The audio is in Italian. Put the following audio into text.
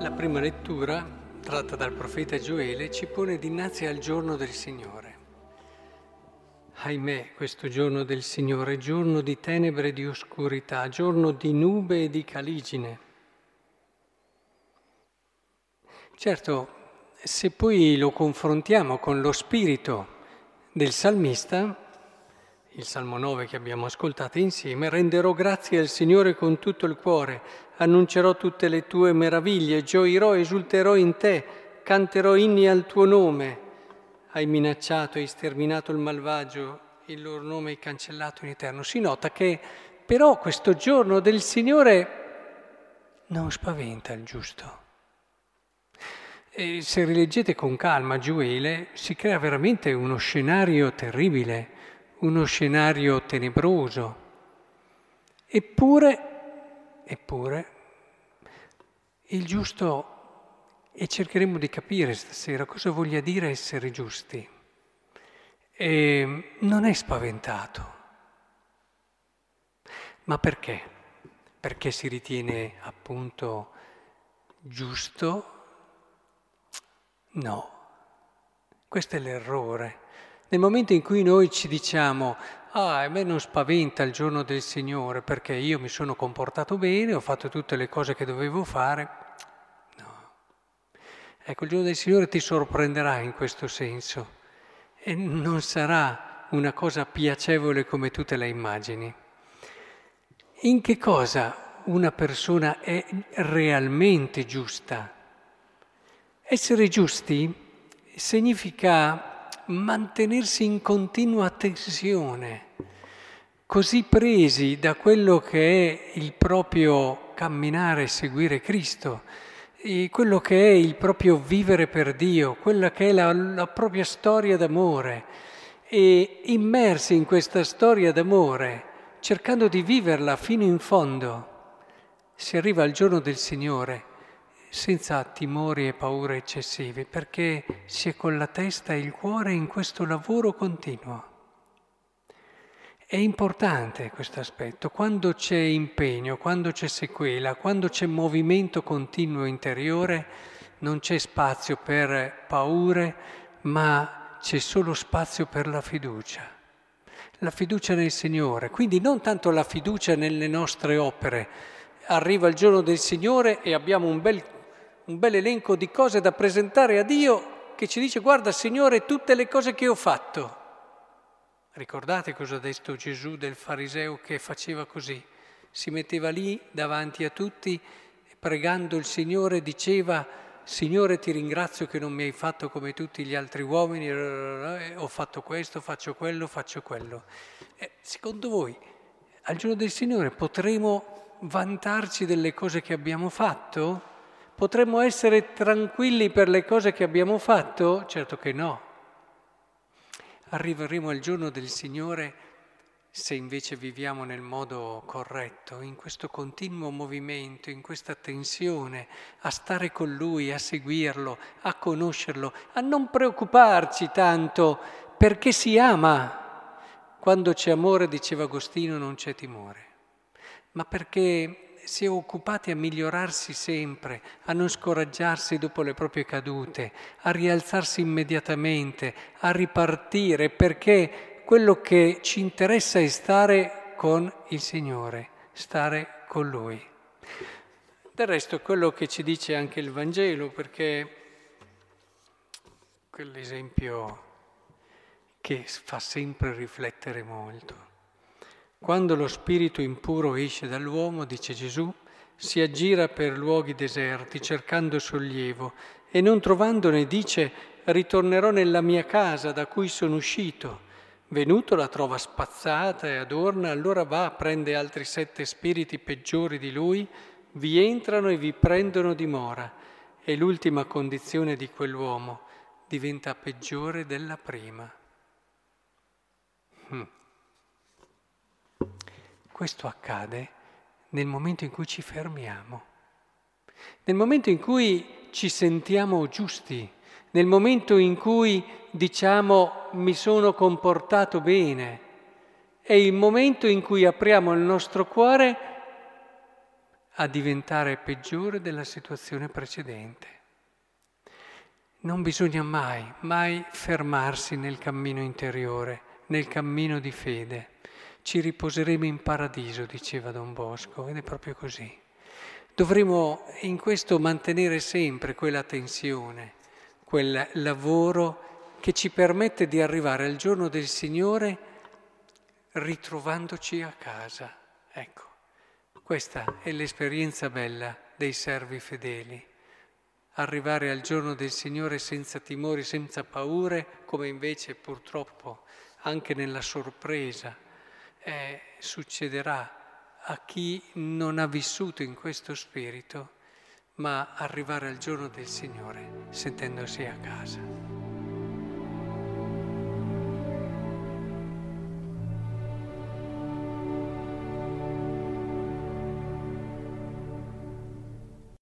La prima lettura, tratta dal profeta Gioele, ci pone dinanzi al giorno del Signore. Ahimè, questo giorno del Signore, giorno di tenebre e di oscurità, giorno di nube e di caligine. Certo, se poi lo confrontiamo con lo spirito del salmista, il Salmo 9 che abbiamo ascoltato insieme, renderò grazie al Signore con tutto il cuore, annuncerò tutte le tue meraviglie, gioirò, esulterò in te, canterò inni al tuo nome. Hai minacciato e sterminato il malvagio, il loro nome è cancellato in eterno. Si nota che però questo giorno del Signore non spaventa il giusto. E se rileggete con calma Gioele, si crea veramente uno scenario terribile, uno scenario tenebroso. Eppure Eppure il giusto, e cercheremo di capire stasera cosa voglia dire essere giusti, e non è spaventato. Ma perché? Perché si ritiene appunto giusto? No, questo è l'errore. Nel momento in cui noi ci diciamo ah, a me non spaventa il giorno del Signore perché io mi sono comportato bene, ho fatto tutte le cose che dovevo fare. No. Ecco, il giorno del Signore ti sorprenderà in questo senso e non sarà una cosa piacevole come tu te la immagini. In che cosa una persona è realmente giusta? Essere giusti significa mantenersi in continua tensione, così presi da quello che è il proprio camminare e seguire Cristo, quello che è il proprio vivere per Dio, quella che è la, la propria storia d'amore e immersi in questa storia d'amore, cercando di viverla fino in fondo, si arriva al giorno del Signore senza timori e paure eccessivi, perché si è con la testa e il cuore in questo lavoro continuo. È importante questo aspetto, quando c'è impegno, quando c'è sequela, quando c'è movimento continuo interiore, non c'è spazio per paure, ma c'è solo spazio per la fiducia. La fiducia nel Signore, quindi non tanto la fiducia nelle nostre opere. Arriva il giorno del Signore e abbiamo un bel un bel elenco di cose da presentare a Dio che ci dice guarda Signore tutte le cose che ho fatto. Ricordate cosa ha detto Gesù del fariseo che faceva così? Si metteva lì davanti a tutti e pregando il Signore diceva Signore ti ringrazio che non mi hai fatto come tutti gli altri uomini, ho fatto questo, faccio quello, faccio quello. Eh, secondo voi al giorno del Signore potremo vantarci delle cose che abbiamo fatto? Potremmo essere tranquilli per le cose che abbiamo fatto? Certo che no. Arriveremo al giorno del Signore se invece viviamo nel modo corretto, in questo continuo movimento, in questa tensione, a stare con Lui, a seguirlo, a conoscerlo, a non preoccuparci tanto perché si ama. Quando c'è amore, diceva Agostino, non c'è timore, ma perché si è occupati a migliorarsi sempre, a non scoraggiarsi dopo le proprie cadute, a rialzarsi immediatamente, a ripartire, perché quello che ci interessa è stare con il Signore, stare con Lui. Del resto è quello che ci dice anche il Vangelo, perché quell'esempio che fa sempre riflettere molto. Quando lo spirito impuro esce dall'uomo, dice Gesù, si aggira per luoghi deserti cercando sollievo e non trovandone dice ritornerò nella mia casa da cui sono uscito. Venuto la trova spazzata e adorna, allora va, prende altri sette spiriti peggiori di lui, vi entrano e vi prendono dimora e l'ultima condizione di quell'uomo diventa peggiore della prima. Hmm. Questo accade nel momento in cui ci fermiamo, nel momento in cui ci sentiamo giusti, nel momento in cui diciamo mi sono comportato bene, è il momento in cui apriamo il nostro cuore a diventare peggiore della situazione precedente. Non bisogna mai, mai fermarsi nel cammino interiore, nel cammino di fede. Ci riposeremo in paradiso, diceva Don Bosco, ed è proprio così. Dovremo in questo mantenere sempre quella tensione, quel lavoro che ci permette di arrivare al giorno del Signore ritrovandoci a casa. Ecco, questa è l'esperienza bella dei servi fedeli arrivare al giorno del Signore senza timori, senza paure, come invece purtroppo anche nella sorpresa eh, succederà a chi non ha vissuto in questo spirito, ma arrivare al giorno del Signore sentendosi a casa.